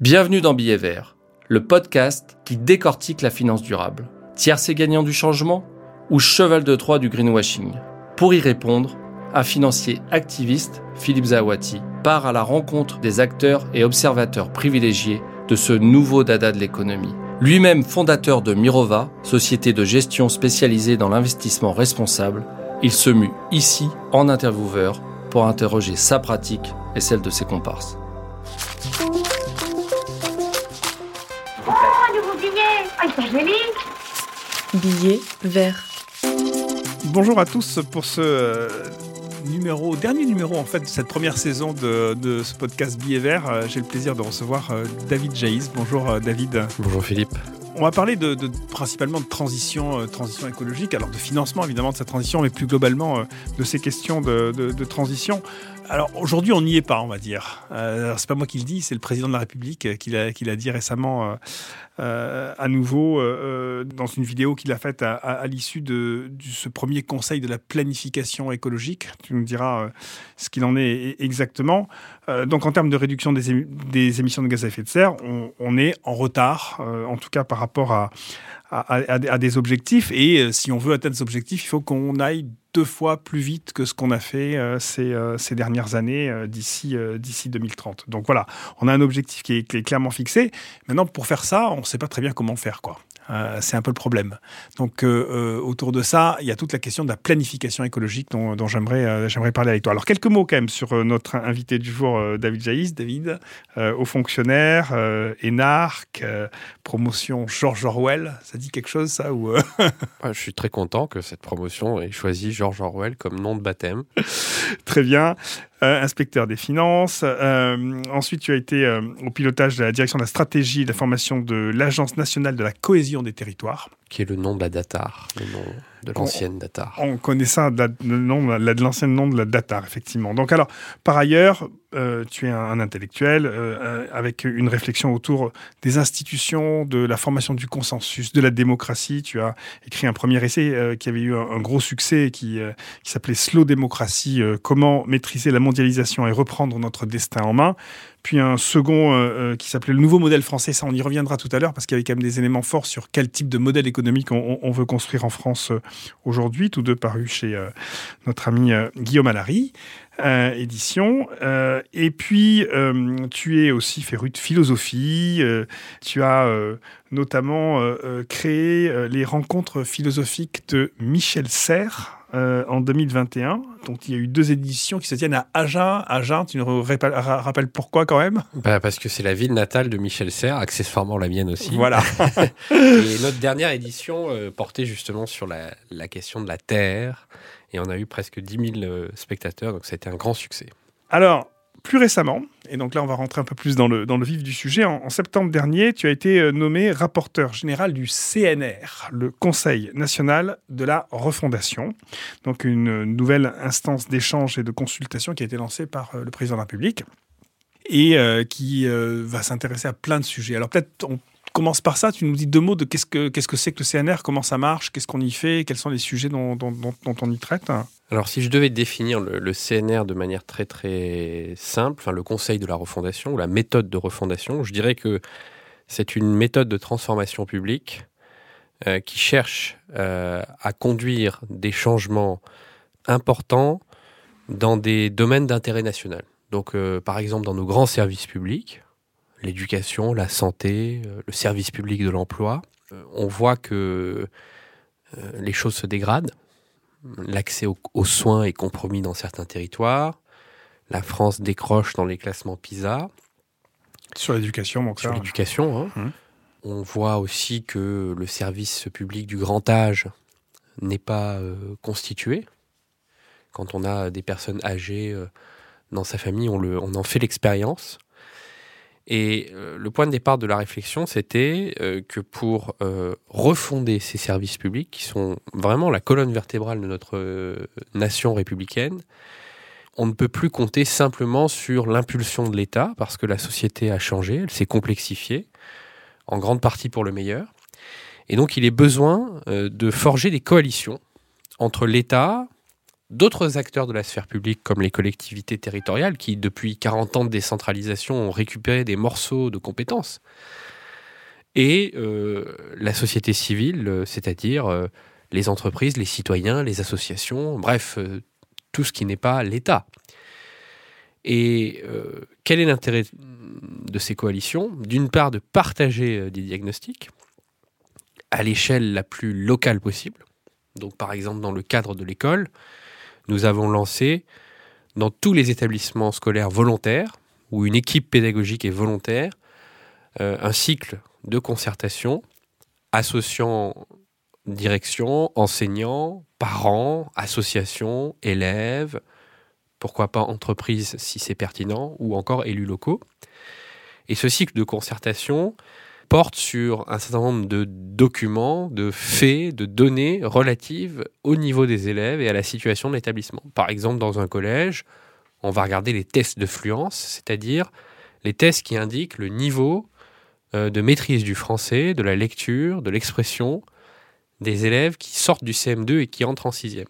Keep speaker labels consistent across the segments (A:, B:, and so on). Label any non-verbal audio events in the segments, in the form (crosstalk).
A: Bienvenue dans Billets Verts, le podcast qui décortique la finance durable. Tiercé gagnant du changement ou cheval de Troie du greenwashing? Pour y répondre, un financier activiste, Philippe Zawati, part à la rencontre des acteurs et observateurs privilégiés de ce nouveau dada de l'économie. Lui-même fondateur de Mirova, société de gestion spécialisée dans l'investissement responsable, il se mue ici en intervieweur pour interroger sa pratique et celle de ses comparses.
B: Ah, ils sont jolis
C: Billet vert.
D: Bonjour à tous pour ce euh, numéro, dernier numéro en fait de cette première saison de, de ce podcast Billet Vert. Euh, J'ai le plaisir de recevoir euh, David Jaïs. Bonjour David.
E: Bonjour Philippe.
D: On va parler de, de- principalement de transition, euh, transition écologique, alors de financement évidemment de cette transition, mais plus globalement euh, de ces questions de, de- de transition. Alors aujourd'hui, on n'y est pas, on va dire. Euh, c'est pas moi qui le dis, c'est le président de la République euh, qui l'a dit récemment euh, euh, à nouveau dans une vidéo qu'il a faite à, l'issue de, ce premier conseil de la planification écologique. Tu nous diras ce qu'il en est e- exactement. Donc en termes de réduction des, émi- des émissions de gaz à effet de serre, on, est en retard, en tout cas par rapport à, à, des objectifs. Et euh, si on veut atteindre ces objectifs, il faut qu'on aille deux fois plus vite que ce qu'on a fait euh, ces, euh, ces dernières années d'ici d'ici 2030. Donc voilà, on a un objectif qui est, qui est clairement fixé. Maintenant, pour faire ça, on ne sait pas très bien comment faire. quoi. Euh, c'est un peu le problème. Donc euh, euh, autour de ça, il y a toute la question de la planification écologique dont, dont j'aimerais euh, j'aimerais parler avec toi. Alors quelques mots quand même sur notre invité du jour, David Jaïs. David, haut fonctionnaire, énarque, promotion George Orwell. Ça dit quelque chose ça ou (laughs)
E: Ouais, je suis très content que cette promotion ait choisi George Orwell comme nom de baptême.
D: Très bien. Euh, inspecteur des finances. Euh, ensuite, tu as été euh, au pilotage de la direction de la stratégie et de la formation de l'Agence nationale de la cohésion des territoires.
E: qui est le nom de la Datar, de l'ancienne Datar.
D: On connaît ça, de l'ancien nom de la Datar, effectivement. Donc, alors, par ailleurs, euh, tu es un, un intellectuel euh, euh, avec une réflexion autour des institutions, de la formation du consensus, de la démocratie. Tu as écrit un premier essai euh, qui avait eu un, un gros succès et qui, qui s'appelait Slow Démocratie, comment maîtriser la mondialisation et reprendre notre destin en main. Puis un second euh, euh, qui s'appelait le nouveau modèle français. Ça, on y reviendra tout à l'heure parce qu'il y avait quand même des éléments forts sur quel type de modèle économique on, veut construire en France euh, aujourd'hui. Tous deux parus chez notre ami Guillaume Allary. édition. Et puis, tu es aussi féru de philosophie. tu as notamment créé les rencontres philosophiques de Michel Serres euh, en 2021. Donc, il y a eu deux éditions qui se tiennent à Agen. Agen, tu nous rappelles, ra- rappelles pourquoi quand même?
E: Bah, parce que c'est la ville natale de Michel Serres, accessoirement la mienne aussi.
D: Voilà. (laughs)
E: Et notre dernière édition euh, portait justement sur la, la question de la Terre. Et on a eu presque 10 000 euh, spectateurs, donc ça a été un grand succès.
D: Alors, plus récemment, et donc là on va rentrer un peu plus dans le, dans vif du sujet, en, septembre dernier, tu as été euh, nommé rapporteur général du CNR, le Conseil national de la refondation, donc une nouvelle instance d'échange et de consultation qui a été lancée par euh, le président de la République et euh, qui va s'intéresser à plein de sujets. Alors peut-être on commence par ça, tu nous dis deux mots de qu'est-ce que qu'est-ce que c'est que le CNR, comment ça marche, qu'est-ce qu'on y fait, quels sont les sujets dont on y traite.
E: Alors, si je devais définir le, CNR de manière très très simple, enfin le Conseil de la refondation ou la méthode de refondation, je dirais que c'est une méthode de transformation publique euh, qui cherche euh, à conduire des changements importants dans des domaines d'intérêt national. Donc, euh, par exemple, dans nos grands services publics, l'éducation, la santé, le service public de l'emploi, on voit que les choses se dégradent l'accès aux, aux soins est compromis dans certains territoires. La France décroche dans les classements PISA
D: Sur l'éducation, donc
E: sur l'éducation. hein.
D: Mhm.
E: On voit aussi que le service public du grand âge n'est pas euh, constitué. Quand on a des personnes âgées euh, dans sa famille, on, le, on en fait l'expérience. Et euh, le point de départ de la réflexion, c'était euh, que pour euh, refonder ces services publics, qui sont vraiment la colonne vertébrale de notre nation républicaine, on ne peut plus compter simplement sur l'impulsion de l'État, parce que la société a changé, elle s'est complexifiée, en grande partie pour le meilleur. Et donc il est besoin de forger des coalitions entre l'État, d'autres acteurs de la sphère publique, comme les collectivités territoriales, qui, depuis 40 ans de décentralisation, ont récupéré des morceaux de compétences, et euh, la société civile, euh, c'est-à-dire euh, les entreprises, les citoyens, les associations, bref, tout ce qui n'est pas l'État. Et quel est l'intérêt de ces coalitions? D'une part, de partager des diagnostics à l'échelle la plus locale possible. Donc, par exemple, dans le cadre de l'école, nous avons lancé dans tous les établissements scolaires volontaires, où une équipe pédagogique est volontaire, euh, un cycle de concertation associant direction, enseignants, parents, associations, élèves, pourquoi pas entreprises si c'est pertinent, ou encore élus locaux. Et ce cycle de concertation porte sur un certain nombre de documents, de faits, de données relatives au niveau des élèves et à la situation de l'établissement. Par exemple, dans un collège, on va regarder les tests de fluence, c'est-à-dire les tests qui indiquent le niveau euh, de maîtrise du français, de la lecture, de l'expression des élèves qui sortent du CM2 et qui entrent en sixième.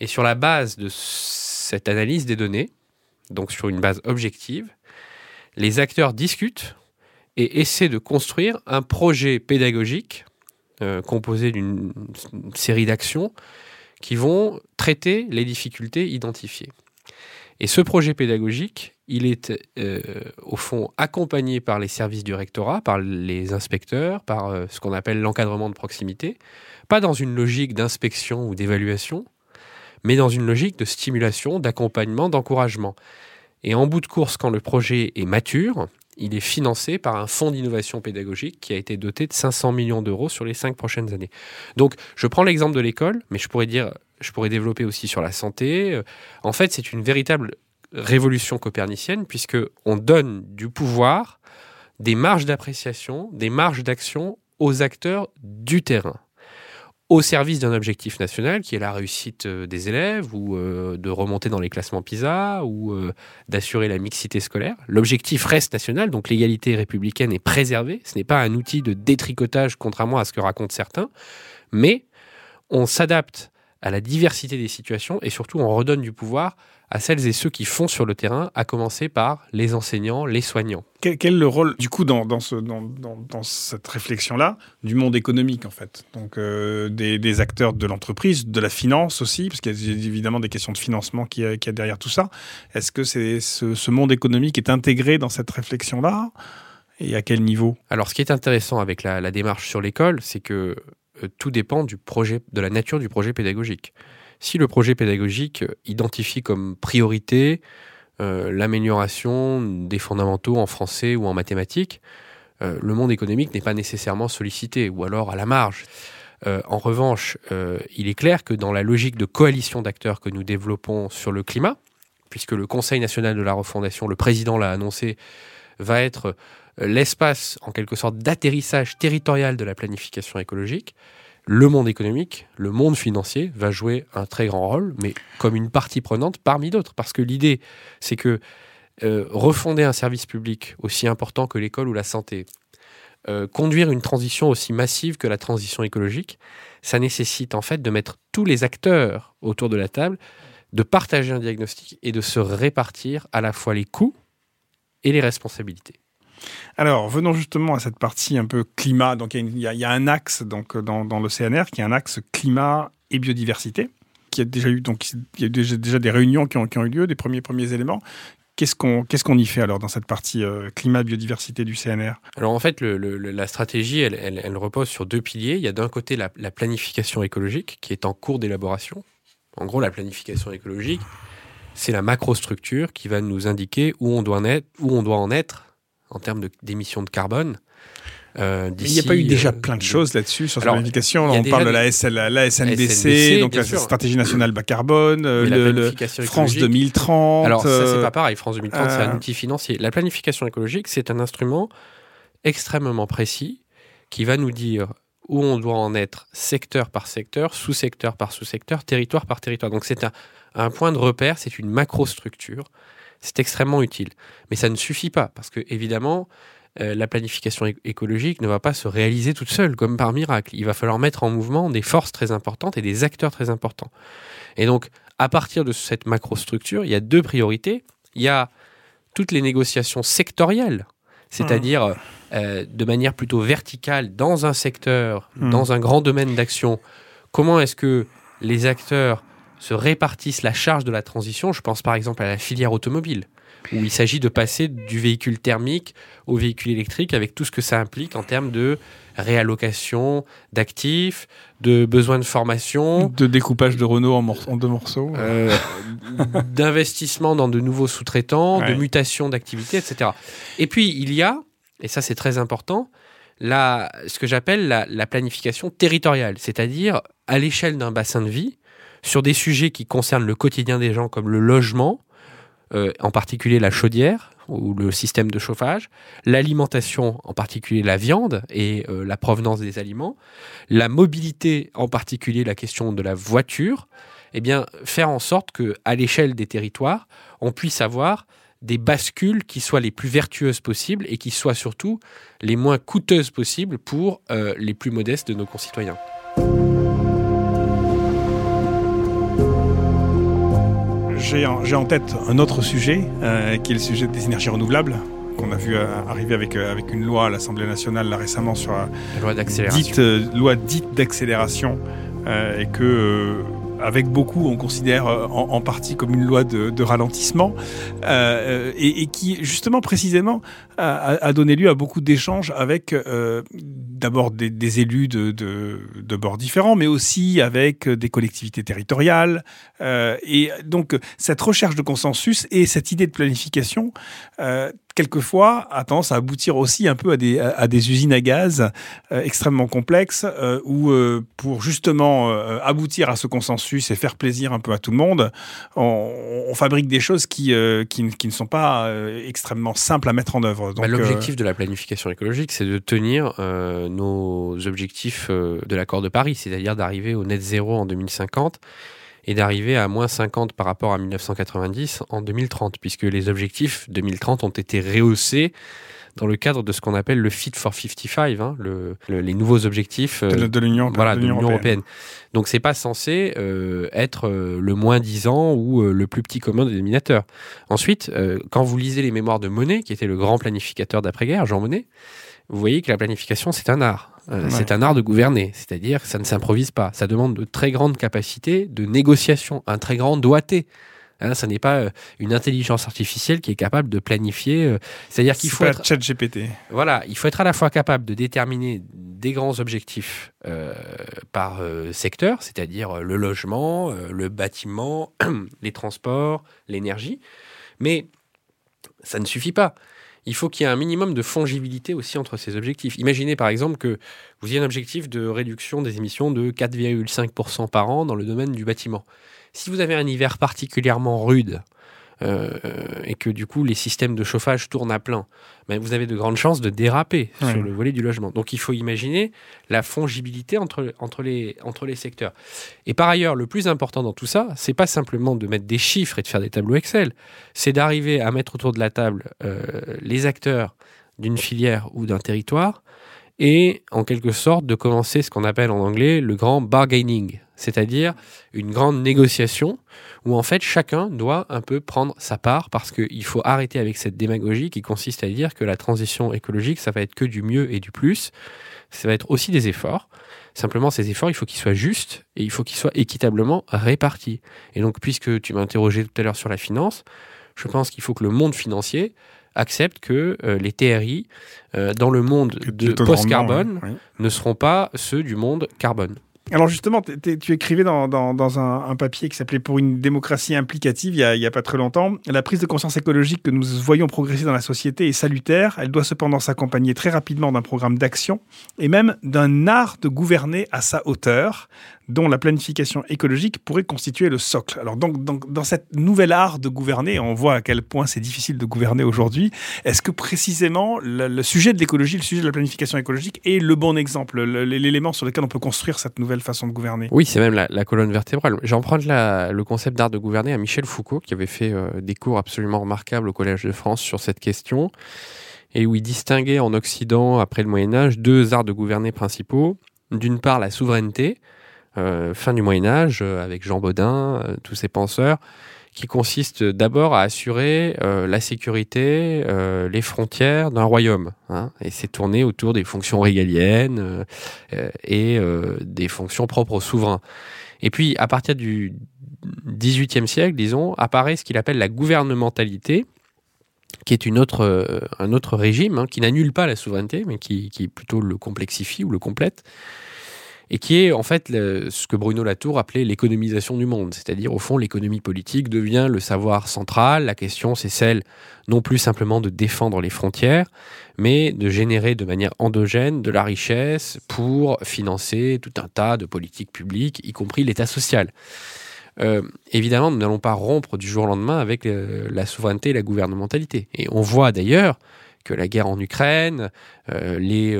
E: Et sur la base de cette analyse des données, donc sur une base objective, les acteurs discutent et essaie de construire un projet pédagogique euh, composé d'une série d'actions qui vont traiter les difficultés identifiées. Et ce projet pédagogique, il est euh, au fond accompagné par les services du rectorat, par les inspecteurs, par euh, ce qu'on appelle l'encadrement de proximité, pas dans une logique d'inspection ou d'évaluation, mais dans une logique de stimulation, d'accompagnement, d'encouragement. Et en bout de course, quand le projet est mature, il est financé par un fonds d'innovation pédagogique qui a été doté de 500 millions d'euros sur les cinq prochaines années. Donc, je prends l'exemple de l'école, mais je pourrais dire, je pourrais développer aussi sur la santé. Euh, en fait, c'est une véritable révolution copernicienne puisque on donne du pouvoir, des marges d'appréciation, des marges d'action aux acteurs du terrain au service d'un objectif national qui est la réussite euh, des élèves ou euh, de remonter dans les classements PISA ou euh, d'assurer la mixité scolaire. L'objectif reste national, donc l'égalité républicaine est préservée. Ce n'est pas un outil de détricotage, contrairement à ce que racontent certains, mais on s'adapte à la diversité des situations et surtout on redonne du pouvoir à celles et ceux qui font sur le terrain, à commencer par les enseignants, les soignants.
D: Quel, est le rôle, du coup, dans, ce, dans, cette réflexion-là, du monde économique, en fait? Donc, euh, des, acteurs de l'entreprise, de la finance aussi, parce qu'il y a évidemment des questions de financement qui, y a derrière tout ça. Est-ce que c'est ce, monde économique est intégré dans cette réflexion-là? Et à quel niveau?
E: Alors, ce qui est intéressant avec la, la démarche sur l'école, c'est que euh, tout dépend du projet, de la nature du projet pédagogique. Si le projet pédagogique identifie comme priorité euh, l'amélioration des fondamentaux en français ou en mathématiques, euh, le monde économique n'est pas nécessairement sollicité, ou alors à la marge. Euh, en revanche, il est clair que dans la logique de coalition d'acteurs que nous développons sur le climat, puisque le Conseil national de la refondation, le président l'a annoncé, va être l'espace en quelque sorte d'atterrissage territorial de la planification écologique, le monde économique, le monde financier va jouer un très grand rôle, mais comme une partie prenante parmi d'autres. Parce que l'idée, c'est que euh, refonder un service public aussi important que l'école ou la santé, euh, conduire une transition aussi massive que la transition écologique, ça nécessite en fait de mettre tous les acteurs autour de la table, de partager un diagnostic et de se répartir à la fois les coûts et les responsabilités.
D: Alors, venons justement à cette partie un peu climat. Donc, il y, a un axe donc, dans, dans le CNR qui est un axe climat et biodiversité. Qui a déjà eu, donc, y a déjà, des réunions qui ont, eu lieu, des premiers, premiers éléments. Qu'est-ce qu'on y fait alors dans cette partie euh, climat biodiversité du CNR
E: Alors en fait, la stratégie, elle, repose sur deux piliers. Il y a d'un côté la, la, planification écologique qui est en cours d'élaboration. En gros, la planification écologique, c'est la macrostructure qui va nous indiquer où on doit où on doit en être en termes d'émissions de, carbone.
D: Euh, il n'y a pas eu déjà euh, plein de choses là-dessus sur la planification. On parle de la, SL, la SNBC, donc la stratégie nationale bas carbone, euh, le, France 2030.
E: Alors ça c'est pas pareil. France 2030 c'est un outil financier. La planification écologique c'est un instrument extrêmement précis qui va nous dire où on doit en être secteur par secteur, sous-secteur par sous-secteur, territoire par territoire. Donc c'est un, un point de repère, c'est une macrostructure c'est extrêmement utile. Mais ça ne suffit pas, parce que évidemment, euh, la planification écologique ne va pas se réaliser toute seule, comme par miracle. Il va falloir mettre en mouvement des forces très importantes et des acteurs très importants. Et donc, à partir de cette macrostructure, il y a deux priorités. Il y a toutes les négociations sectorielles, c'est-à-dire euh, de manière plutôt verticale dans un secteur,
D: Hmm.
E: dans un grand domaine d'action. Comment est-ce que les acteurs se répartissent la charge de la transition Je pense par exemple à la filière automobile, où il s'agit de passer du véhicule thermique au véhicule électrique avec tout ce que ça implique en termes de réallocation d'actifs, de besoins de formation,
D: De découpage de Renault en, deux morceaux.
E: euh, d'investissement dans de nouveaux sous-traitants, de mutation d'activités, etc. Et puis, il y a, et ça c'est très important, la, ce que j'appelle la, la planification territoriale, c'est-à-dire à l'échelle d'un bassin de vie, sur des sujets qui concernent le quotidien des gens comme le logement, euh, en particulier la chaudière ou le système de chauffage, l'alimentation, en particulier la viande et euh, la provenance des aliments, la mobilité, en particulier la question de la voiture, eh bien, faire en sorte que, à l'échelle des territoires, on puisse avoir des bascules qui soient les plus vertueuses possibles et qui soient surtout les moins coûteuses possibles pour euh, les plus modestes de nos concitoyens.
D: J'ai en, tête un autre sujet, euh, qui est le sujet des énergies renouvelables, qu'on a vu euh, arriver avec, euh, avec une loi à l'Assemblée nationale là, récemment sur la
E: loi d'accélération.
D: dite, loi dite d'accélération, et que, avec beaucoup, on considère en, en partie comme une loi de, de ralentissement, euh, et, et qui, justement, précisément, a, a- a donné lieu à beaucoup d'échanges avec euh, d'abord des, élus de, de, de bords différents, mais aussi avec des collectivités territoriales. Euh, et donc, cette recherche de consensus et cette idée de planification, euh, quelquefois, a tendance à aboutir aussi un peu à des, à, à des usines à gaz euh, extrêmement complexes, euh, où euh, pour justement aboutir à ce consensus et faire plaisir un peu à tout le monde, on, on fabrique des choses qui, qui, ne- qui ne sont pas extrêmement simples à mettre en œuvre.
E: Bah, L'objectif de la planification écologique, c'est de tenir nos objectifs de l'accord de Paris, c'est-à-dire d'arriver au net zéro en 2050 et d'arriver à moins 50 par rapport à 1990 en 2030, puisque les objectifs 2030 ont été rehaussés dans le cadre de ce qu'on appelle le Fit for 55, hein, le- le- les nouveaux objectifs
D: euh, de, de l'Union
E: voilà,
D: européenne.
E: européenne. Donc c'est pas censé euh, être euh, le moins 10 ans ou le plus petit commun dénominateur. Ensuite, quand vous lisez les mémoires de Monet, qui était le grand planificateur d'après-guerre, Jean Monnet, vous voyez que la planification, c'est un art. Euh,
D: Ouais.
E: C'est un art de gouverner, c'est-à-dire que ça ne s'improvise pas. Ça demande de très grandes capacités de négociation, un très grand doigté. Hein, ça n'est pas euh, une intelligence artificielle qui est capable de planifier. euh, c'est-à-dire qu'il faut
D: pas
E: être
D: chat GPT.
E: voilà, il faut être à la fois capable de déterminer des grands objectifs par secteur, c'est-à-dire le logement, le bâtiment, (clears throat) les transports, l'énergie, mais ça ne suffit pas. Il faut qu'il y ait un minimum de fongibilité aussi entre ces objectifs. Imaginez par exemple que vous ayez un objectif de réduction des émissions de 4,5% par an dans le domaine du bâtiment. Si vous avez un hiver particulièrement rude euh, et que du coup les systèmes de chauffage tournent à plein, ben, vous avez de grandes chances de déraper
D: Ouais.
E: sur le volet du logement. Donc il faut imaginer la fongibilité entre, entre, les, entre les secteurs. Et par ailleurs, le plus important dans tout ça, c'est pas simplement de mettre des chiffres et de faire des tableaux Excel, c'est d'arriver à mettre autour de la table euh, les acteurs d'une filière ou d'un territoire et en quelque sorte de commencer ce qu'on appelle en anglais le grand bargaining, c'est-à-dire une grande négociation où en fait chacun doit un peu prendre sa part parce qu'il faut arrêter avec cette démagogie qui consiste à dire que la transition écologique, ça va être que du mieux et du plus. Ça va être aussi des efforts. Simplement, ces efforts, il faut qu'ils soient justes et il faut qu'ils soient équitablement répartis. Et donc, puisque tu m'as interrogé tout à l'heure sur la finance, je pense qu'il faut que le monde financier accepte que euh, les TRI, euh, dans le monde de post-carbone, ne seront pas ceux du monde carbone.
D: Alors justement, tu écrivais dans, un, papier qui s'appelait Pour une démocratie implicative il y, a, il y a pas très longtemps, la prise de conscience écologique que nous voyons progresser dans la société est salutaire. Elle doit cependant s'accompagner très rapidement d'un programme d'action et même d'un art de gouverner à sa hauteur, dont la planification écologique pourrait constituer le socle. Alors donc, dans cette nouvelle art de gouverner, on voit à quel point c'est difficile de gouverner aujourd'hui. Est-ce que précisément le, sujet de l'écologie, le sujet de la planification écologique est le bon exemple, le- l'élément sur lequel on peut construire cette nouvelle façon de gouverner?
E: Oui, c'est même la, colonne vertébrale. J'emprunte le concept d'art de gouverner à Michel Foucault, qui avait fait euh, des cours absolument remarquables au Collège de France sur cette question, et où il distinguait en Occident, après le Moyen Âge, deux arts de gouverner principaux. D'une part, la souveraineté, fin du Moyen Âge, avec Jean Baudin, tous ces penseurs, qui consiste d'abord à assurer la sécurité, les frontières d'un royaume. Hein, et c'est tourné autour des fonctions régaliennes et des fonctions propres aux souverains. Et puis, à partir du XVIIIe siècle, disons, apparaît ce qu'il appelle la gouvernementalité, qui est une autre, euh, un autre régime hein, qui n'annule pas la souveraineté, mais qui, qui, plutôt le complexifie ou le complète, et qui est en fait ce que Bruno Latour appelait l'économisation du monde, c'est-à-dire au fond l'économie politique devient le savoir central, la question c'est celle non plus simplement de défendre les frontières, mais de générer de manière endogène de la richesse pour financer tout un tas de politiques publiques, y compris l'État social. Euh, évidemment, nous n'allons pas rompre du jour au lendemain avec euh, la souveraineté et la gouvernementalité. Et on voit d'ailleurs que la guerre en Ukraine, euh, les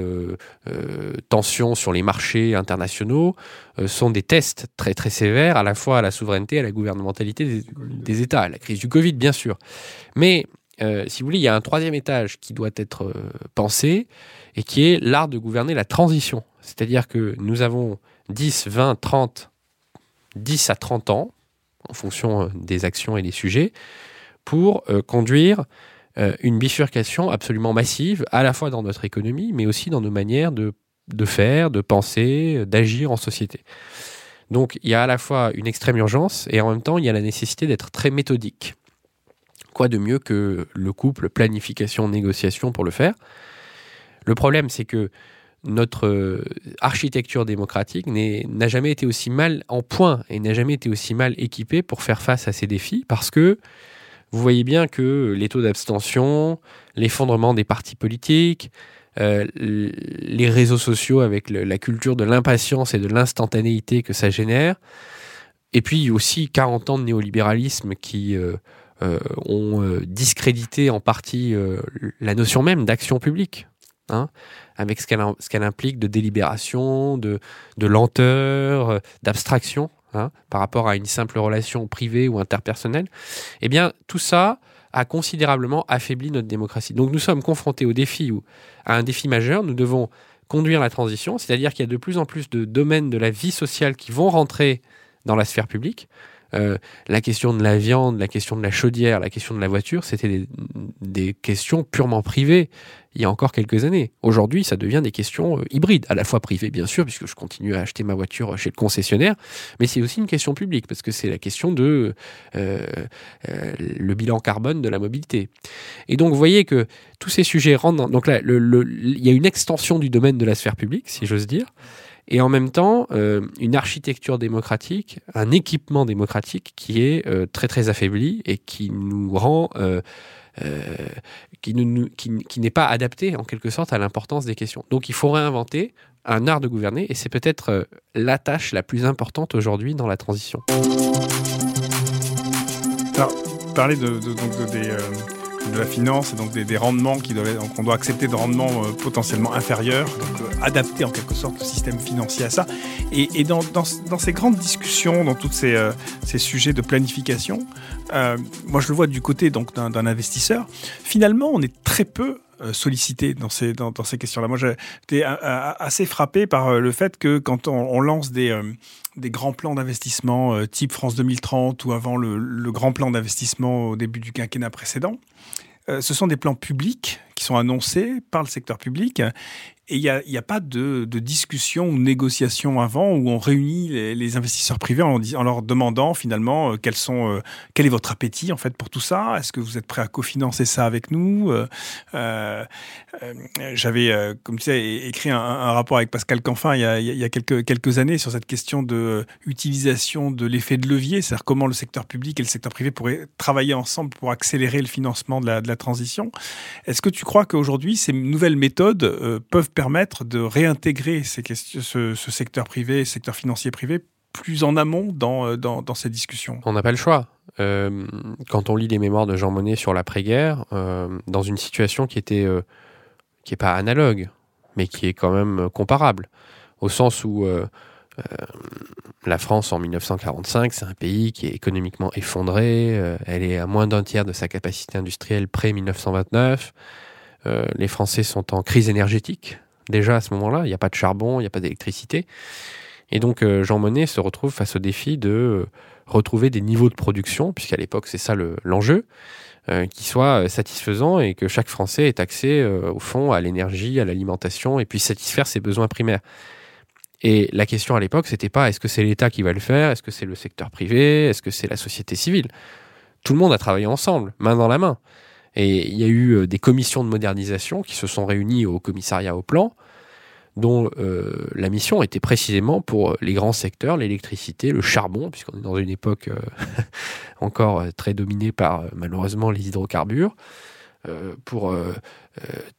E: tensions sur les marchés internationaux sont des tests très très sévères à la fois à la souveraineté et à la gouvernementalité des, États. La crise du Covid, bien sûr. Mais si vous voulez, il y a un troisième étage qui doit être pensé et qui est l'art de gouverner la transition. C'est-à-dire que nous avons 10, 20, 30 10 à 30 ans, en fonction euh, des actions et des sujets, pour euh, conduire euh, une bifurcation absolument massive, à la fois dans notre économie, mais aussi dans nos manières de, de faire, de penser, d'agir en société. Donc il y a à la fois une extrême urgence et en même temps il y a la nécessité d'être très méthodique. Quoi de mieux que le couple planification-négociation pour le faire? Le problème c'est que notre euh, architecture démocratique n'a jamais été aussi mal en point et n'a jamais été aussi mal équipée pour faire face à ces défis parce que vous voyez bien que les taux d'abstention, l'effondrement des partis politiques, euh, les réseaux sociaux avec la culture de l'impatience et de l'instantanéité que ça génère, et puis aussi 40 ans de néolibéralisme qui euh, ont discrédité en partie la notion même d'action publique. Hein avec ce qu'elle implique de délibération, de, lenteur, euh, d'abstraction hein, par rapport à une simple relation privée ou interpersonnelle, eh tout ça a considérablement affaibli notre démocratie. Donc nous sommes confrontés au défi ou à un défi majeur. Nous devons conduire la transition, c'est-à-dire qu'il y a de plus en plus de domaines de la vie sociale qui vont rentrer dans la sphère publique. Euh, la question de la viande, la question de la chaudière, la question de la voiture, c'était des, questions purement privées il y a encore quelques années. Aujourd'hui, ça devient des questions euh, hybrides, à la fois privées bien sûr, puisque je continue à acheter ma voiture chez le concessionnaire, mais c'est aussi une question publique, parce que c'est la question de euh, le bilan carbone de la mobilité. Et donc, vous voyez que tous ces sujets rentrent dans... Donc là, il y a une extension du domaine de la sphère publique, si j'ose dire et en même temps euh, une architecture démocratique, un équipement démocratique qui est euh, très très affaibli et qui nous rend euh, qui, n'est pas adapté en quelque sorte à l'importance des questions. Donc il faut réinventer un art de gouverner et c'est peut-être la tâche la plus importante aujourd'hui dans la transition.
D: Alors, parler de, donc des de la finance et donc des, rendements qui doivent donc on doit accepter de rendements euh, potentiellement inférieurs, donc euh, adapter en quelque sorte le système financier à ça. Et, dans, dans, ces grandes discussions, dans tous ces, euh, ces, sujets de planification, moi je le vois du côté donc d'un investisseur. Finalement, on est très peu sollicité dans ces, dans, ces questions-là. Moi, j'étais assez frappé par le fait que quand on, lance des, des grands plans d'investissement type France 2030 ou avant le, le grand plan d'investissement au début du quinquennat précédent, euh, ce sont des plans publics sont annoncés par le secteur public. Et il n'y a, pas de, discussion ou négociation avant où on réunit les, investisseurs privés en, leur demandant finalement euh, euh, quel est votre appétit en fait pour tout ça? Est-ce que vous êtes prêt à cofinancer ça avec nous? Euh, J'avais, comme tu sais, écrit un, rapport avec Pascal Canfin il y a, quelques, années sur cette question de utilisation de l'effet de levier, c'est-à-dire comment le secteur public et le secteur privé pourraient travailler ensemble pour accélérer le financement de la, de la transition. Est-ce que tu crois qu'aujourd'hui ces nouvelles méthodes peuvent permettre de réintégrer ce, secteur privé, secteur financier privé, plus en amont dans, euh, ces discussions
E: On n'a pas le choix. Euh, quand on lit les mémoires de Jean Monnet sur l'après-guerre, euh, dans une situation qui était qui est pas analogue, mais qui est quand même comparable, au sens où la France en 1945, c'est un pays qui est économiquement effondré, elle est à moins d'un tiers de sa capacité industrielle près 1929. Les Français sont en crise énergétique, déjà à ce moment-là. Il n'y a pas de charbon, il n'y a pas d'électricité. Et donc Jean Monnet se retrouve face au défi de retrouver des niveaux de production, puisqu'à l'époque c'est ça l'enjeu, qui soient satisfaisants et que chaque Français ait accès au fond à l'énergie, à l'alimentation et puisse satisfaire ses besoins primaires. Et la question à l'époque, c'était pas est-ce que c'est l'État qui va le faire, est-ce que c'est le secteur privé, est-ce que c'est la société civile? Tout le monde a travaillé ensemble, main dans la main. Et il y a eu euh, des commissions de modernisation qui se sont réunies au commissariat au plan, dont euh, la mission était précisément pour les grands secteurs, l'électricité, le charbon, puisqu'on est dans une époque euh, (laughs) encore très dominée par malheureusement les hydrocarbures, pour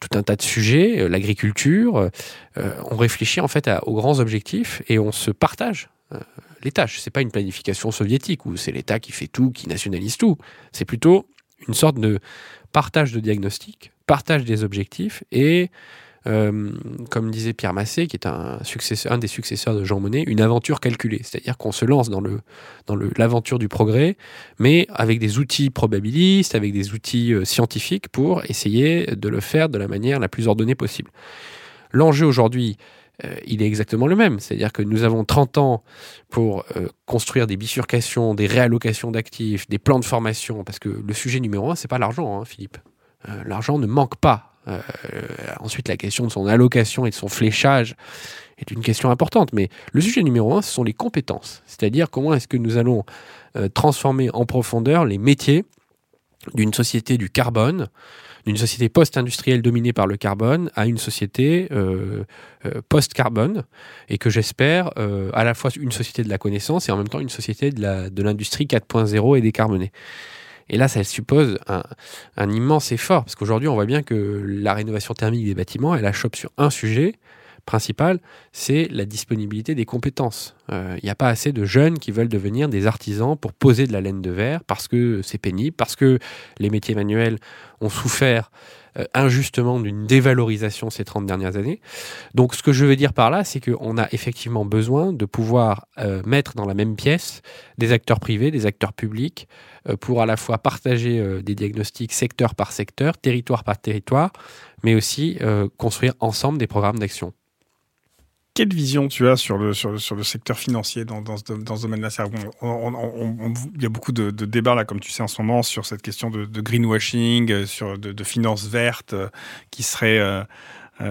E: tout un tas de sujets, l'agriculture. on réfléchit en fait aux grands objectifs et on se partage les tâches. C'est pas une planification soviétique où c'est l'État qui fait tout, qui nationalise tout. C'est plutôt une sorte de partage de diagnostic, partage des objectifs et, euh, comme disait Pierre Massé, qui est un, des successeurs de Jean Monnet, une aventure calculée. C'est-à-dire qu'on se lance dans l'aventure du progrès, mais avec des outils probabilistes, avec des outils euh, scientifiques pour essayer de le faire de la manière la plus ordonnée possible. L'enjeu aujourd'hui, euh, il est exactement le même. C'est-à-dire que nous avons 30 ans pour euh, construire des bifurcations, des réallocations d'actifs, des plans de formation, parce que le sujet numéro un, c'est pas l'argent, hein, Philippe. Euh, l'argent ne manque pas. ensuite, la question de son allocation et de son fléchage est une question importante. Mais le sujet numéro un, ce sont les compétences. C'est-à-dire comment est-ce que nous allons transformer en profondeur les métiers d'une société du carbone d'une société post-industrielle dominée par le carbone à une société euh, euh, post-carbone et que j'espère euh, à la fois une société de la connaissance et en même temps une société de l'industrie 4.0 et décarbonée. Et là, ça suppose un, un immense effort, parce qu'aujourd'hui, on voit bien que la rénovation thermique des bâtiments, elle achoppe sur un sujet, principal, c'est la disponibilité des compétences. Il euh, n'y a pas assez de jeunes qui veulent devenir des artisans pour poser de la laine de verre parce que c'est pénible, parce que les métiers manuels ont souffert euh, injustement d'une dévalorisation ces 30 dernières années. Donc ce que je veux dire par là, c'est qu'on a effectivement besoin de pouvoir euh, mettre dans la même pièce des acteurs privés, des acteurs publics, pour à la fois partager des diagnostics secteur par secteur, territoire par territoire, mais aussi construire ensemble des programmes d'action
D: quelle vision tu as sur le, sur le, sur le secteur financier dans, dans, dans ce domaine-là? Il y a beaucoup de, débats, là, comme tu sais, en ce moment, sur cette question de, greenwashing, euh, sur de, finances vertes, euh, qui serait euh,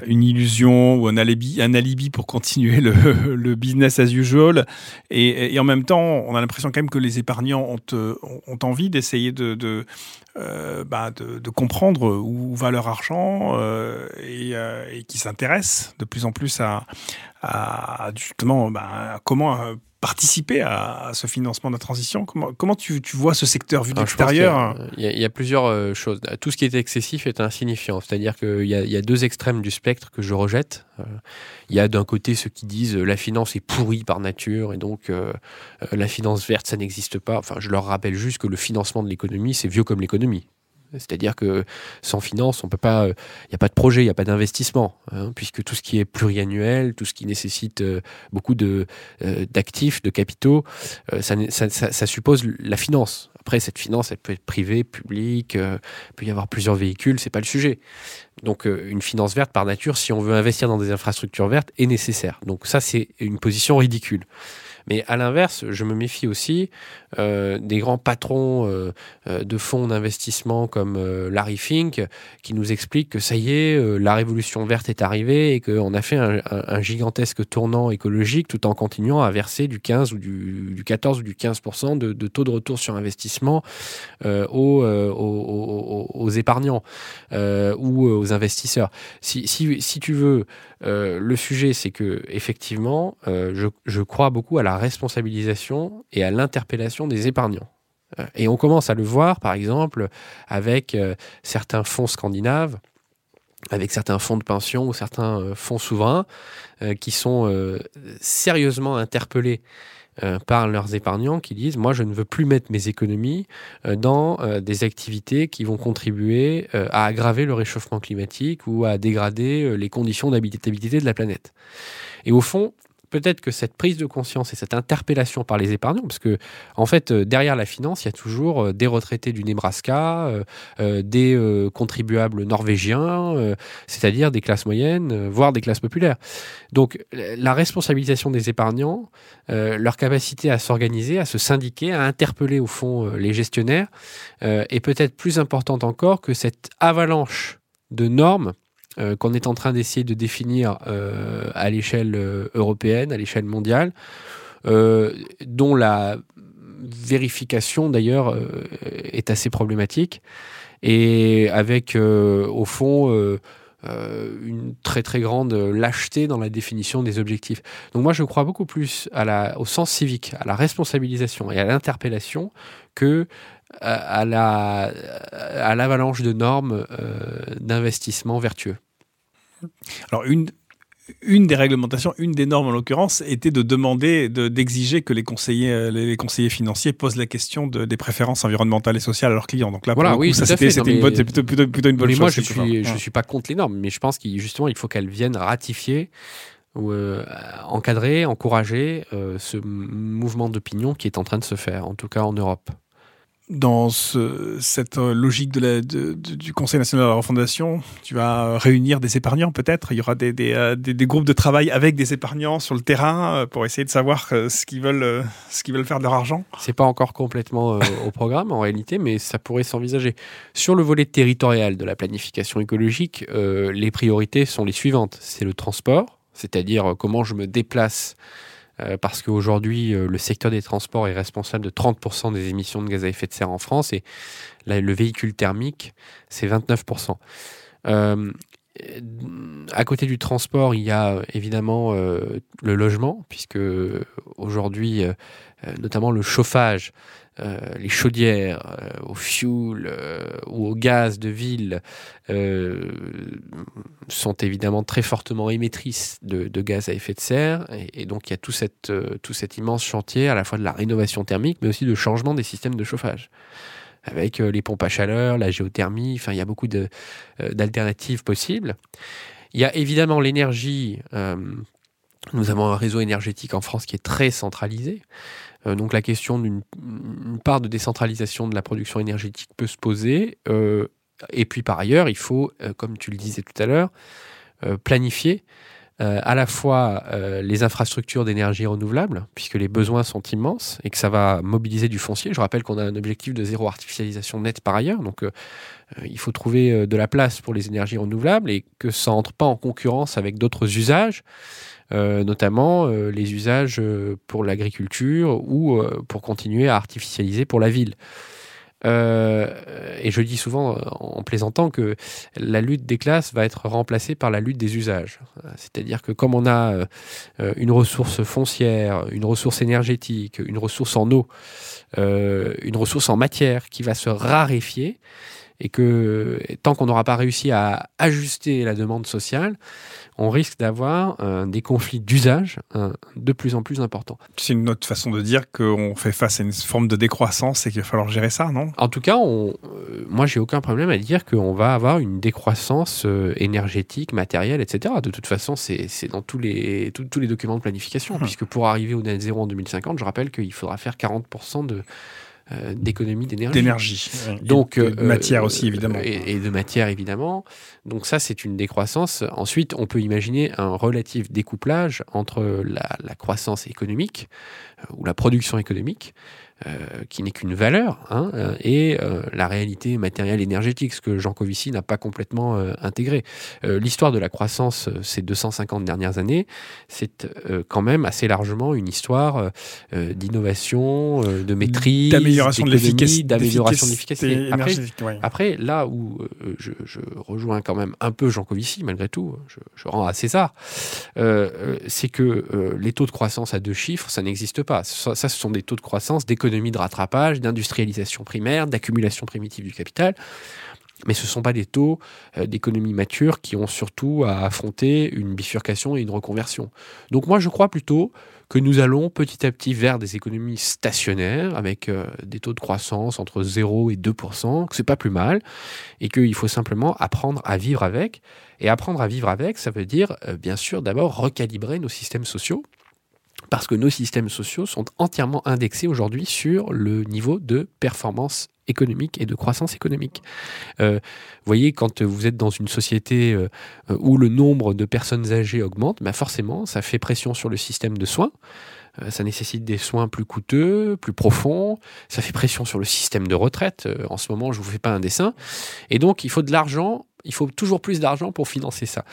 D: une illusion ou un alibi, un alibi pour continuer le, le business as usual. Et, en même temps, on a l'impression quand même que les épargnants ont, ont envie d'essayer de, de, bah de, de, comprendre où va leur argent et, et qui s'intéressent de plus en plus à, à justement bah, comment euh, participer à, ce financement de la transition Comment, comment tu, tu vois ce secteur vu de l'extérieur
E: il, il, y a plusieurs euh, choses. Tout ce qui est excessif est insignifiant. C'est-à-dire qu'il y, y, a deux extrêmes du spectre que je rejette. Euh, il y a d'un côté ceux qui disent la finance est pourrie par nature et donc la finance verte, ça n'existe pas. Enfin, je leur rappelle juste que le financement de l'économie, c'est vieux comme l'économie. C'est-à-dire que sans finance, on peut pas, il euh, n'y a pas de projet, il n'y a pas d'investissement, hein, puisque tout ce qui est pluriannuel, tout ce qui nécessite euh, beaucoup euh, d'actifs, de capitaux, ça, suppose la finance. Après, cette finance, elle peut être privée, publique, il peut y avoir plusieurs véhicules, c'est pas le sujet. Donc, une finance verte, par nature, si on veut investir dans des infrastructures vertes, est nécessaire. Donc, ça, c'est une position ridicule. Mais à l'inverse, je me méfie aussi euh, des grands patrons euh, euh, de fonds d'investissement comme Larry Fink qui nous expliquent que ça y est, la révolution verte est arrivée et qu'on a fait un, gigantesque tournant écologique tout en continuant à verser du 15 ou du, 14 ou du 15% de, de, taux de retour sur investissement aux, épargnants ou aux investisseurs. Si tu veux, le sujet, c'est que effectivement, je, je crois beaucoup à la responsabilisation et à l'interpellation des épargnants. Euh, et on commence à le voir, par exemple, avec euh, certains fonds scandinaves, avec certains fonds de pension ou certains euh, fonds souverains qui sont sérieusement interpellés par leurs épargnants qui disent moi je ne veux plus mettre mes économies dans des activités qui vont contribuer à aggraver le réchauffement climatique ou à dégrader les conditions d'habitabilité de la planète. Et au fond, peut-être que cette prise de conscience et cette interpellation par les épargnants, parce que en fait, euh, derrière la finance, il y a toujours euh, des retraités du Nebraska, des contribuables norvégiens, c'est-à-dire des classes moyennes, voire des classes populaires. Donc, la responsabilisation des épargnants, leur capacité à s'organiser, à se syndiquer, à interpeller au fond les gestionnaires, est peut-être plus importante encore que cette avalanche de normes euh, qu'on est en train d'essayer de définir euh, à l'échelle euh, européenne, à l'échelle mondiale, dont la vérification d'ailleurs est assez problématique, et avec au fond une très très grande lâcheté dans la définition des objectifs. Donc moi je crois beaucoup plus au sens civique, à la responsabilisation et à l'interpellation que à la à l'avalanche de normes d'investissement vertueux.
D: Alors, une, une des réglementations, une des normes en l'occurrence, était de demander, d'exiger que les conseillers, les conseillers financiers posent la question de, des préférences environnementales et sociales à leurs clients. Donc là,
E: voilà, oui,
D: ça c'était plutôt, plutôt, plutôt, une bonne
E: mais
D: chose.
E: Moi, je suis, je suis pas contre les normes, mais je pense qu'il justement, il faut qu'elles viennent ratifier ou euh, encadrer, encourager euh, ce mouvement d'opinion qui est en train de se faire, en tout cas en Europe
D: dans cette euh, logique du Conseil national de la refondation, tu vas réunir des épargnants peut-être. Il y aura des, euh, groupes de travail avec des épargnants sur le terrain euh, pour essayer de savoir ce qu'ils veulent, ce qu'ils veulent faire de leur argent.
E: C'est pas encore complètement au programme en réalité, mais ça pourrait s'envisager. Sur le volet territorial de la planification écologique, les priorités sont les suivantes. C'est le transport, c'est-à-dire comment je me déplace euh, parce qu'aujourd'hui, euh, le secteur des transports est responsable de 30% des émissions de gaz à effet de serre en France et le véhicule thermique, c'est 29%. Euh, à côté du transport, il y a évidemment le logement, puisque aujourd'hui, notamment le chauffage, les chaudières euh, au fuel euh, ou au gaz de ville sont évidemment très fortement émettrices de, gaz à effet de serre. Et, donc, il y a tout, cette, cet immense chantier à la fois de la rénovation thermique, mais aussi de changement des systèmes de chauffage avec les pompes à chaleur, la géothermie, enfin il y a beaucoup d'alternatives possibles. Il y a évidemment l'énergie. nous avons un réseau énergétique en France qui est très centralisé. Euh, donc la question d'une part de décentralisation de la production énergétique peut se poser. Euh, et puis par ailleurs, il faut, euh, comme tu le disais tout à l'heure, planifier à la fois les infrastructures d'énergie renouvelable, puisque les besoins sont immenses et que ça va mobiliser du foncier. Je rappelle qu'on a un objectif de zéro artificialisation nette par ailleurs, donc il faut trouver de la place pour les énergies renouvelables et que ça entre pas en concurrence avec d'autres usages. Euh, notamment euh, les usages euh, pour l'agriculture ou pour continuer à artificialiser pour la ville. et je dis souvent en plaisantant que la lutte des classes va être remplacée par la lutte des usages. C'est-à-dire que comme on a une ressource foncière, une ressource énergétique, une ressource en eau, une ressource en matière qui va se raréfier, et que tant qu'on n'aura pas réussi à ajuster la demande sociale, on risque d'avoir euh, des conflits d'usage euh, de plus en plus importants.
D: C'est une autre façon de dire qu'on fait face à une forme de décroissance et qu'il va falloir gérer ça, non?
E: En tout cas, on, euh, moi, j'ai aucun problème à dire qu'on va avoir une décroissance énergétique, matérielle, etc. De toute façon, c'est dans tous les, tous les documents de planification, hum. puisque pour arriver au net zéro en 2050, je rappelle qu'il faudra faire 40% de euh, d'économie d'énergie.
D: D'énergie. Donc, de, euh, matière aussi, évidemment.
E: Et, de matière, évidemment. Donc ça, c'est une décroissance. Ensuite, on peut imaginer un relatif découplage entre la, la croissance économique euh, ou la production économique qui n'est qu'une valeur, hein, euh, et euh, la réalité matérielle énergétique, ce que Jean Covici n'a pas complètement intégré. L'histoire de la croissance ces 250 dernières années, c'est quand même assez largement une histoire d'innovation, de maîtrise,
D: d'amélioration de l'efficacité,
E: l'efficacité. Après, là où je, rejoins quand même un peu Jean Covici, malgré tout, je, je rends à César, c'est que les taux de croissance à deux chiffres, ça n'existe pas. Ça, ça, ce sont des taux de croissance d'économie de rattrapage, d'industrialisation primaire, d'accumulation primitive du capital. Mais ce ne sont pas des taux euh, d'économie mature qui ont surtout à affronter une bifurcation et une reconversion. Donc moi, je crois plutôt que nous allons petit à petit vers des économies stationnaires avec euh, des taux de croissance entre 0 et 2%, que c'est pas plus mal, et qu'il faut simplement apprendre à vivre avec. Et apprendre à vivre avec, ça veut dire, euh, bien sûr, d'abord recalibrer nos systèmes sociaux parce que nos systèmes sociaux sont entièrement indexés aujourd'hui sur le niveau de performance économique et de croissance économique. Euh, vous voyez, quand vous êtes dans une société euh, où le nombre de personnes âgées augmente, bah forcément, ça fait pression sur le système de soins. Euh, ça nécessite des soins plus coûteux, plus profonds. Ça fait pression sur le système de retraite. En ce moment, je ne vous fais pas un dessin. Et donc, il faut de l'argent. Il faut toujours plus d'argent pour financer ça.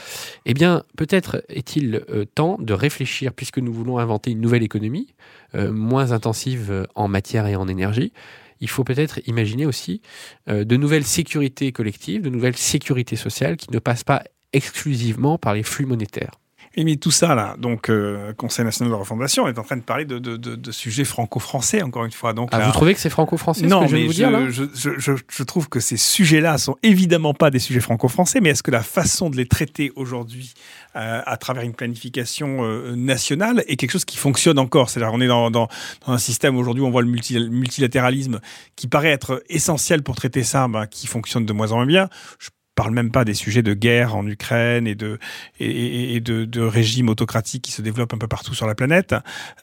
E: Eh bien, peut-être est-il euh, temps de réfléchir, puisque nous voulons inventer une nouvelle économie, moins intensive en matière et en énergie, il faut peut-être imaginer aussi de nouvelles sécurités collectives, de nouvelles sécurités sociales qui ne passent pas exclusivement par les flux monétaires.
D: Et mais tout ça, là, donc, euh, Conseil national de refondation est en train de parler de, de, de, sujets franco-français, encore une fois. Donc,
E: ah, vous trouvez que c'est franco-français
D: Non,
E: ce que je
D: mais
E: vous dire, là
D: je, je, je, trouve que ces sujets-là sont évidemment pas des sujets franco-français, mais est-ce que la façon de les traiter aujourd'hui, euh, à travers une planification euh, nationale, est quelque chose qui fonctionne encore? C'est-à-dire, on est dans, dans, dans un système aujourd'hui où on voit le multilatéralisme qui paraît être essentiel pour traiter ça, ben, qui fonctionne de moins en moins bien. Je parle même pas des sujets de guerre en Ukraine et de, et, de, régimes autocratiques qui se développent un peu partout sur la planète.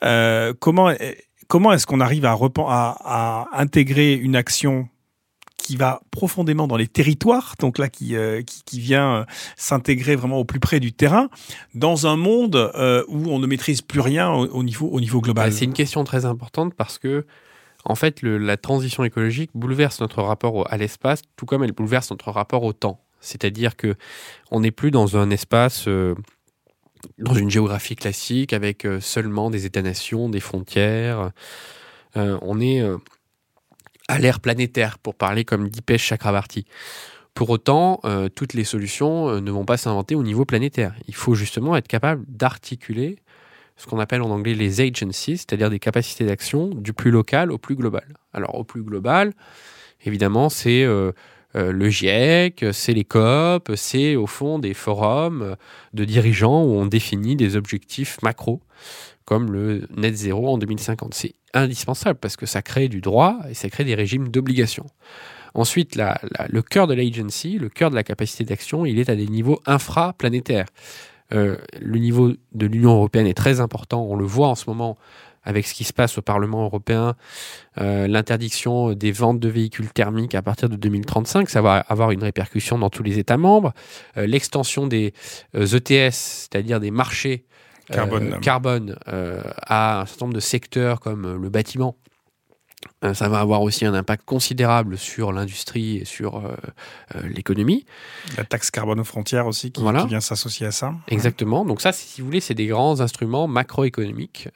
D: Euh, comment comment est-ce qu'on arrive à, à, intégrer une action qui va profondément dans les territoires, donc là qui, euh, qui, vient euh, s'intégrer vraiment au plus près du terrain, dans un monde où on ne maîtrise plus rien au, au niveau, au niveau global?
E: C'est une question très importante parce que en fait, la transition écologique bouleverse notre rapport à l'espace, tout comme elle bouleverse notre rapport au temps. C'est-à-dire que on n'est plus dans un espace, euh, dans une géographie classique avec euh, seulement des États-nations, des frontières. Euh, on est à l'ère planétaire, pour parler comme Dipesh Chakrabarti. Pour autant, toutes les solutions ne vont pas s'inventer au niveau planétaire. Il faut justement être capable d'articuler ce qu'on appelle en anglais les agencies, c'est-à-dire des capacités d'action du plus local au plus global. Alors au plus global, évidemment, c'est euh, le GIEC, c'est les COP, c'est au fond des forums de dirigeants où on définit des objectifs macro, comme le net zéro en 2050. C'est indispensable parce que ça crée du droit et ça crée des régimes d'obligation. Ensuite, le cœur de l'agency, le cœur de la capacité d'action, il est à des niveaux infraplanétaires. Euh, le niveau de l'Union européenne est très important. On le voit en ce moment avec ce qui se passe au Parlement européen, euh, l'interdiction des ventes de véhicules thermiques à partir de 2035, ça va avoir une répercussion dans tous les États membres. Euh, l'extension des ETS, e c'est-à-dire des marchés
D: carbone,
E: carbone à un certain nombre de secteurs comme le bâtiment, ça va avoir aussi un impact considérable sur l'industrie et sur euh, euh, l'économie.
D: La taxe carbone aux frontières aussi qui, vient s'associer à ça.
E: Exactement. Donc ça, si vous voulez, c'est des grands instruments macroéconomiques,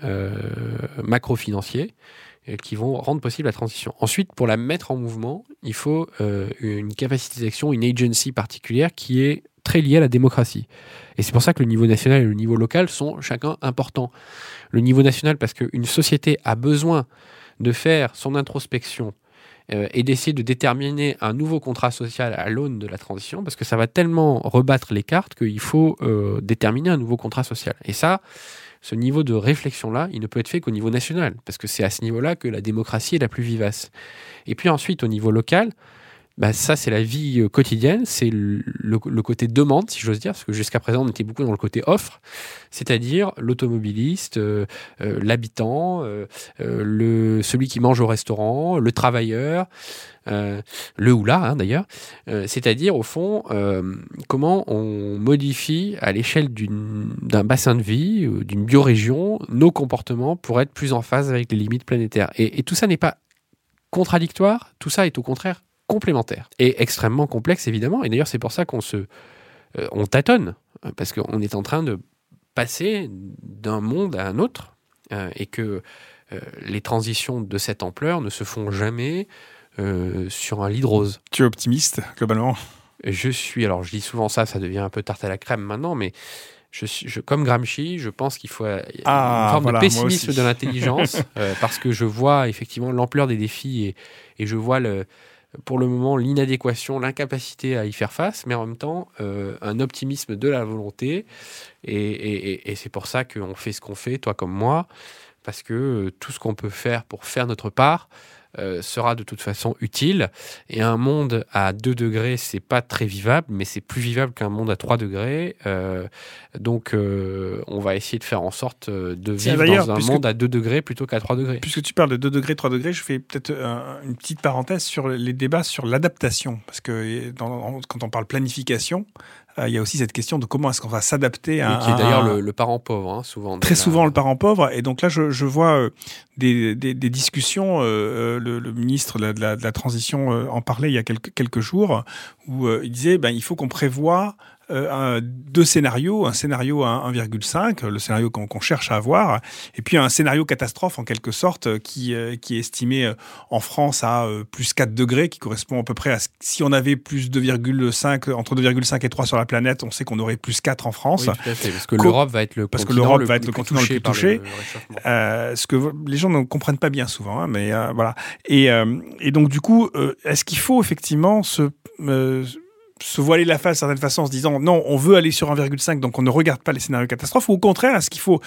E: macro-financiers qui vont rendre possible la transition. Ensuite, pour la mettre en mouvement, il faut une capacité d'action, une agency particulière qui est très liée à la démocratie. Et c'est pour ça que le niveau national et le niveau local sont chacun importants. Le niveau national, parce qu'une société a besoin de faire son introspection euh, et d'essayer de déterminer un nouveau contrat social à l'aune de la transition, parce que ça va tellement rebattre les cartes qu'il faut euh, déterminer un nouveau contrat social. Et ça, ce niveau de réflexion-là, il ne peut être fait qu'au niveau national, parce que c'est à ce niveau-là que la démocratie est la plus vivace. Et puis ensuite, au niveau local, bah, ça, c'est la vie euh, quotidienne, c'est le, côté demande, si j'ose dire, parce que jusqu'à présent, on était beaucoup dans le côté offre, c'est-à-dire l'automobiliste, euh, euh, l'habitant, le, celui qui mange au restaurant, le travailleur, le ou la, hein, d'ailleurs, c'est-à-dire, au fond, comment on modifie à l'échelle d'un bassin de vie, d'une biorégion, nos comportements pour être plus en phase avec les limites planétaires. Et, et tout ça n'est pas contradictoire, tout ça est au contraire complémentaire et extrêmement complexe évidemment. Et d'ailleurs c'est pour ça qu'on se, euh, on tâtonne parce qu'on est en train de passer d'un monde à un autre euh, et que euh, les transitions de cette ampleur ne se font jamais sur un lit de rose.
D: Tu es optimiste globalement?
E: Je suis. Alors je dis souvent ça, ça devient un peu tarte à la crème maintenant, mais je suis, je, comme Gramsci, je pense qu'il faut
D: ah,
E: une forme de pessimisme de l'intelligence (laughs) parce que je vois effectivement l'ampleur des défis et, et je vois le, pour le moment l'inadéquation, l'incapacité à y faire face, mais en même temps euh, un optimisme de la volonté. Et, c'est pour ça qu'on fait ce qu'on fait, toi comme moi, parce que euh, tout ce qu'on peut faire pour faire notre part euh, sera de toute façon utile. Et un monde à 2 degrés, c'est pas très vivable, mais c'est plus vivable qu'un monde à 3 degrés. Euh, donc, euh, on va essayer de faire en sorte de vivre dans un monde à 2 degrés plutôt qu'à 3 degrés.
D: Puisque tu parles de 2 degrés, 3 degrés, je fais peut-être un- une petite parenthèse sur les débats sur l'adaptation. Parce que dans- quand on parle planification, il y a aussi cette question de comment est-ce qu'on va s'adapter à,
E: Oui, qui est d'ailleurs le, le parent pauvre, hein, souvent.
D: très souvent le parent pauvre. Et donc là, je, je vois euh, des, des- des discussions. euh, euh, le, le ministre de la, de la- de la transition euh, en parlait il y a quelques, quelques jours, où euh, il disait ben, il faut qu'on prévoie euh, un- deux scénarios, un scénario à 1,5, le scénario qu'on cherche à avoir, et puis un scénario catastrophe en quelque sorte euh, qui, euh, qui est estimé en France à euh, plus 4 degrés, qui correspond à peu près à ce, si on avait plus 2,5 entre 2,5 et 3 sur la planète, on sait qu'on aurait plus 4 en France.
E: Oui, tout à fait, parce que l'Europe va être le
D: parce que
E: continent
D: l'Europe
E: le
D: va être le continent le plus touché.
E: le
D: ce que les gens ne comprennent pas bien souvent, hein, mais voilà. Et, et donc du coup, est-ce qu'il faut effectivement se se voiler la face d'une certaine façon en se disant non, on veut aller sur 1,5, donc on ne regarde pas les scénarios catastrophes, ou au contraire, est-ce qu'il faut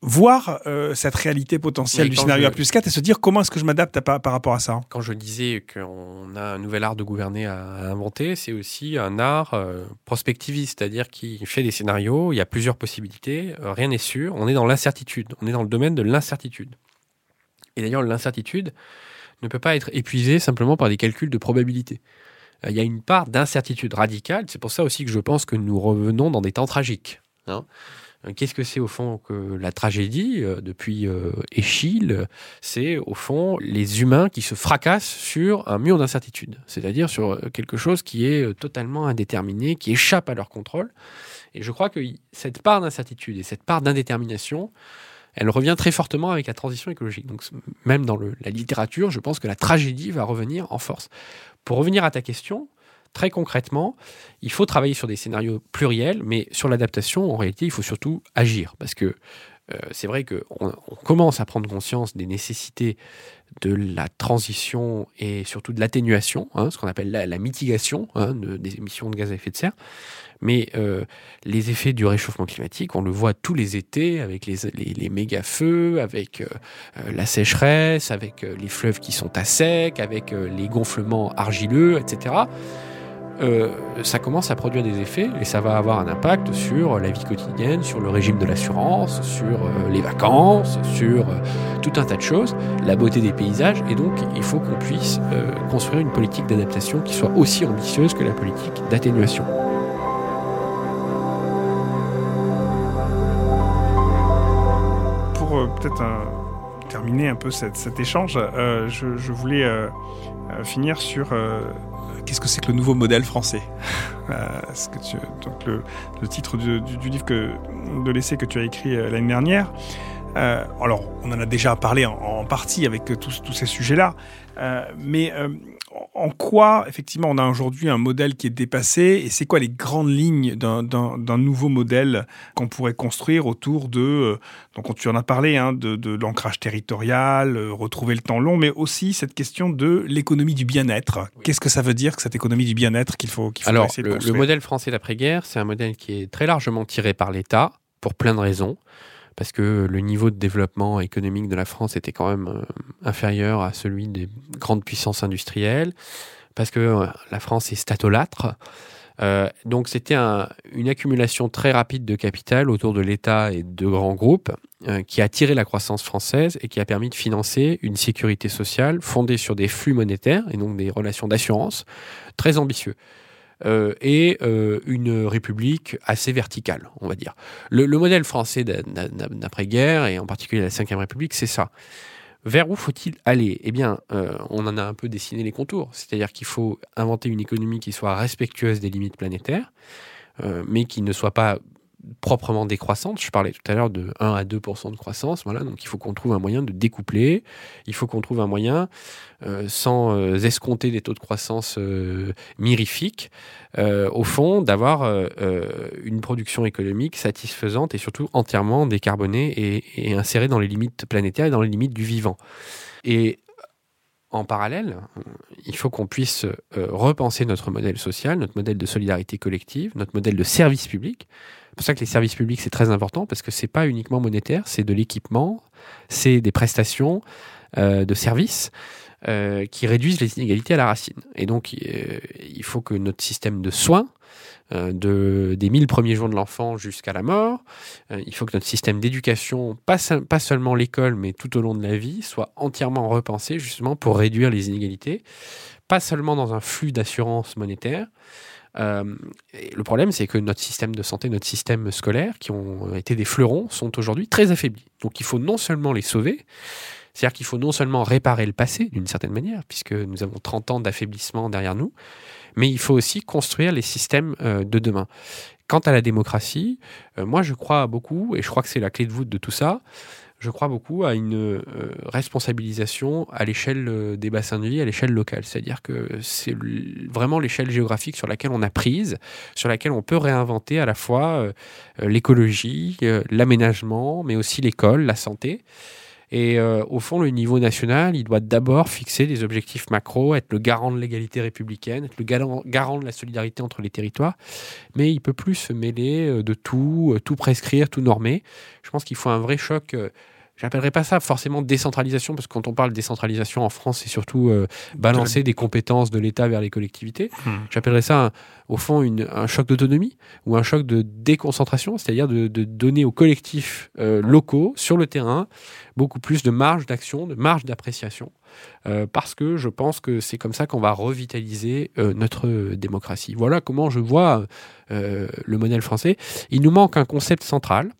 D: voir euh, cette réalité potentielle
E: Oui,
D: du scénario
E: je-
D: à plus 4 et se dire comment est-ce que je m'adapte par, rapport à ça?
E: Quand je disais qu'on a un nouvel art de gouverner à, à inventer, c'est aussi un art euh, prospectiviste, c'est-à-dire qui fait des scénarios, il y a plusieurs possibilités, euh, rien n'est sûr, on est dans l'incertitude, on est dans le domaine de l'incertitude. Et d'ailleurs, l'incertitude ne peut pas être épuisée simplement par des calculs de probabilité. Euh, Il y a une part d'incertitude radicale, c'est pour ça aussi que je pense que nous revenons dans des temps tragiques. hein. Euh, Qu'est-ce que c'est au fond que la tragédie euh, depuis Échille c'est au fond les humains qui se fracassent sur un mur d'incertitude, c'est-à-dire sur quelque chose qui est totalement indéterminé, qui échappe à leur contrôle. Et je crois que cette part d'incertitude et cette part d'indétermination, elle revient très fortement avec la transition écologique. Donc même dans la littérature, je pense que la tragédie va revenir en force. Pour revenir à ta question, très concrètement, il faut travailler sur des scénarios pluriels, mais sur l'adaptation, en réalité, il faut surtout agir. Parce que euh, c'est vrai qu'on on commence à prendre conscience des nécessités de la transition et surtout de l'atténuation, hein, ce qu'on appelle la, mitigation hein, de- des émissions de gaz à effet de serre. Mais euh, les effets du réchauffement climatique, on le voit tous les étés avec les, méga-feux, avec euh, euh, la sécheresse, avec les fleuves qui sont à sec, avec les gonflements argileux, etc. Ça commence à produire des effets et ça va avoir un impact sur la vie quotidienne, sur le régime de l'assurance, sur les vacances, sur tout un tas de choses, la beauté des paysages. Et donc, il faut qu'on puisse construire une politique d'adaptation qui soit aussi ambitieuse que la politique d'atténuation.
D: Peut-être euh, terminer un peu cette- cet échange, euh, je, je voulais euh, finir sur qu'est-ce que c'est que le nouveau modèle français? (laughs) Euh, ce que tu- donc le, le titre du, du- du livre que, de l'essai que tu as écrit l'année dernière. Euh, alors, on en a déjà parlé en, en partie avec euh, tous, tous ces sujets-là, euh, mais euh, en quoi, effectivement, on a aujourd'hui un modèle qui est dépassé et c'est quoi les grandes lignes d'un- nouveau modèle qu'on pourrait construire autour de, donc tu en as parlé, hein, de, de l'ancrage territorial, retrouver le temps long, mais aussi cette question de l'économie du bien-être. Qu'est-ce que ça veut dire que cette économie du bien-être qu'il faut, qu'il faut
E: Alors,
D: essayer de
E: le, modèle français d'après-guerre, c'est un modèle qui est très largement tiré par l'État, pour plein de raisons. Parce que le niveau de développement économique de la France était quand même euh, inférieur à celui des grandes puissances industrielles. Parce que euh, la France est statolâtre. Euh, donc, c'était un- une accumulation très rapide de capital autour de l'État et de grands groupes qui a tiré la croissance française et qui a permis de financer une sécurité sociale fondée sur des flux monétaires et donc des relations d'assurance très ambitieux euh, et euh, une république assez verticale, on va dire. Le, le modèle français d'a- d'a- d'après-guerre, et en particulier la Ve République, c'est ça. Vers où faut-il aller? Eh bien, euh, on en a un peu dessiné les contours. C'est-à-dire qu'il faut inventer une économie qui soit respectueuse des limites planétaires, mais qui ne soit pas proprement décroissante. Je parlais tout à l'heure de 1 à 2 de croissance. Voilà, donc il faut qu'on trouve un moyen de découpler. Il faut qu'on trouve un moyen, euh, sans euh, escompter des taux de croissance euh, mirifiques, euh, au fond, d'avoir une production économique satisfaisante et surtout entièrement décarbonée et, et insérée dans les limites planétaires et dans les limites du vivant. Et en parallèle, il faut qu'on puisse repenser notre modèle social, notre modèle de solidarité collective, notre modèle de service public. C'est pour ça que les services publics, c'est très important parce que c'est pas uniquement monétaire, c'est de l'équipement, c'est des prestations de services qui réduisent les inégalités à la racine. Et donc, il faut que notre système de soins euh, de, des 1000 premiers jours de l'enfant jusqu'à la mort. Euh, il faut que notre système d'éducation, pas, pas seulement l'école, mais tout au long de la vie, soit entièrement repensé justement pour réduire les inégalités, pas seulement dans un flux d'assurance monétaire. Euh, le problème, c'est que notre système de santé, notre système scolaire, qui ont été des fleurons, sont aujourd'hui très affaiblis. Donc il faut non seulement les sauver, c'est-à-dire qu'il faut non seulement réparer le passé d'une certaine manière, puisque nous avons 30 ans d'affaiblissement derrière nous, mais il faut aussi construire les systèmes euh, de demain. Quant à la démocratie, euh, moi je crois beaucoup, et je crois que c'est la clé de voûte de tout ça, je crois beaucoup à une euh, responsabilisation à l'échelle des bassins de vie, à l'échelle locale. C'est-à-dire que c'est vraiment l'échelle géographique sur laquelle on a prise, sur laquelle on peut réinventer à la fois l'écologie, l'aménagement, mais aussi l'école, la santé. Et euh, au fond, le niveau national, il doit d'abord fixer des objectifs macro, être le garant de l'égalité républicaine, être le garant, de la solidarité entre les territoires. Mais il peut plus se mêler euh, de tout, euh, tout prescrire, tout normer. Je pense qu'il faut un vrai choc J'appellerais pas ça forcément décentralisation, parce que quand on parle décentralisation en France, c'est surtout euh, balancer des compétences de l'État vers les collectivités. Hmm. J'appellerais ça, au fond, une, un choc d'autonomie ou un choc de déconcentration, c'est-à-dire de, donner aux collectifs euh, locaux, sur le terrain, beaucoup plus de marge d'action, de marge d'appréciation. Euh, parce que je pense que c'est comme ça qu'on va revitaliser notre démocratie. Voilà comment je vois le modèle français. Il nous manque un concept central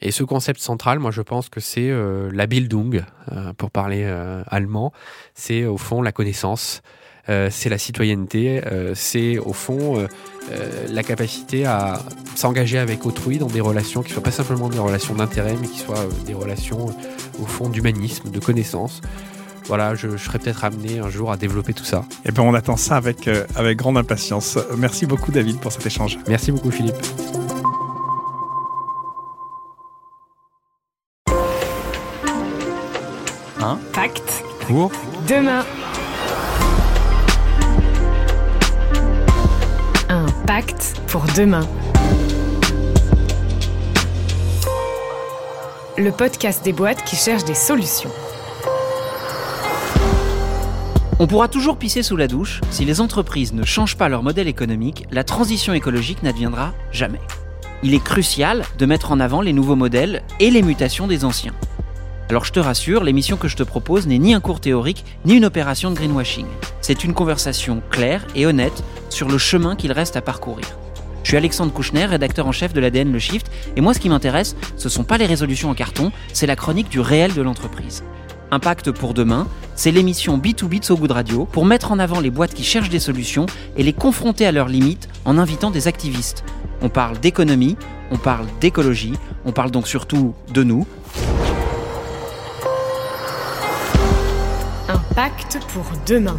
E: et ce concept central, moi je pense que c'est euh, la Bildung, euh, pour parler euh, allemand. C'est au fond la connaissance, c'est la citoyenneté, c'est au fond la capacité à s'engager avec autrui dans des relations qui ne soient pas simplement des relations d'intérêt, mais qui soient des relations au fond d'humanisme, de connaissance voilà, je, je serais peut-être amené un jour à développer tout ça.
D: Et eh bien on attend ça avec, avec grande impatience. Merci beaucoup David pour cet échange.
E: Merci beaucoup Philippe.
F: Pour demain. Un pacte pour demain. Le podcast des boîtes qui cherchent des solutions.
G: On pourra toujours pisser sous la douche, si les entreprises ne changent pas leur modèle économique, la transition écologique n'adviendra jamais. Il est crucial de mettre en avant les nouveaux modèles et les mutations des anciens. Alors je te rassure, l'émission que je te propose n'est ni un cours théorique, ni une opération de greenwashing. C'est une conversation claire et honnête sur le chemin qu'il reste à parcourir. Je suis Alexandre Kouchner, rédacteur en chef de l'ADN Le Shift, et moi ce qui m'intéresse, ce sont pas les résolutions en carton, c'est la chronique du réel de l'entreprise. Impact pour demain, c'est l'émission B2B de So Good Radio pour mettre en avant les boîtes qui cherchent des solutions et les confronter à leurs limites en invitant des activistes. On parle d'économie, on parle d'écologie, on parle donc surtout de nous,
F: Pacte pour demain.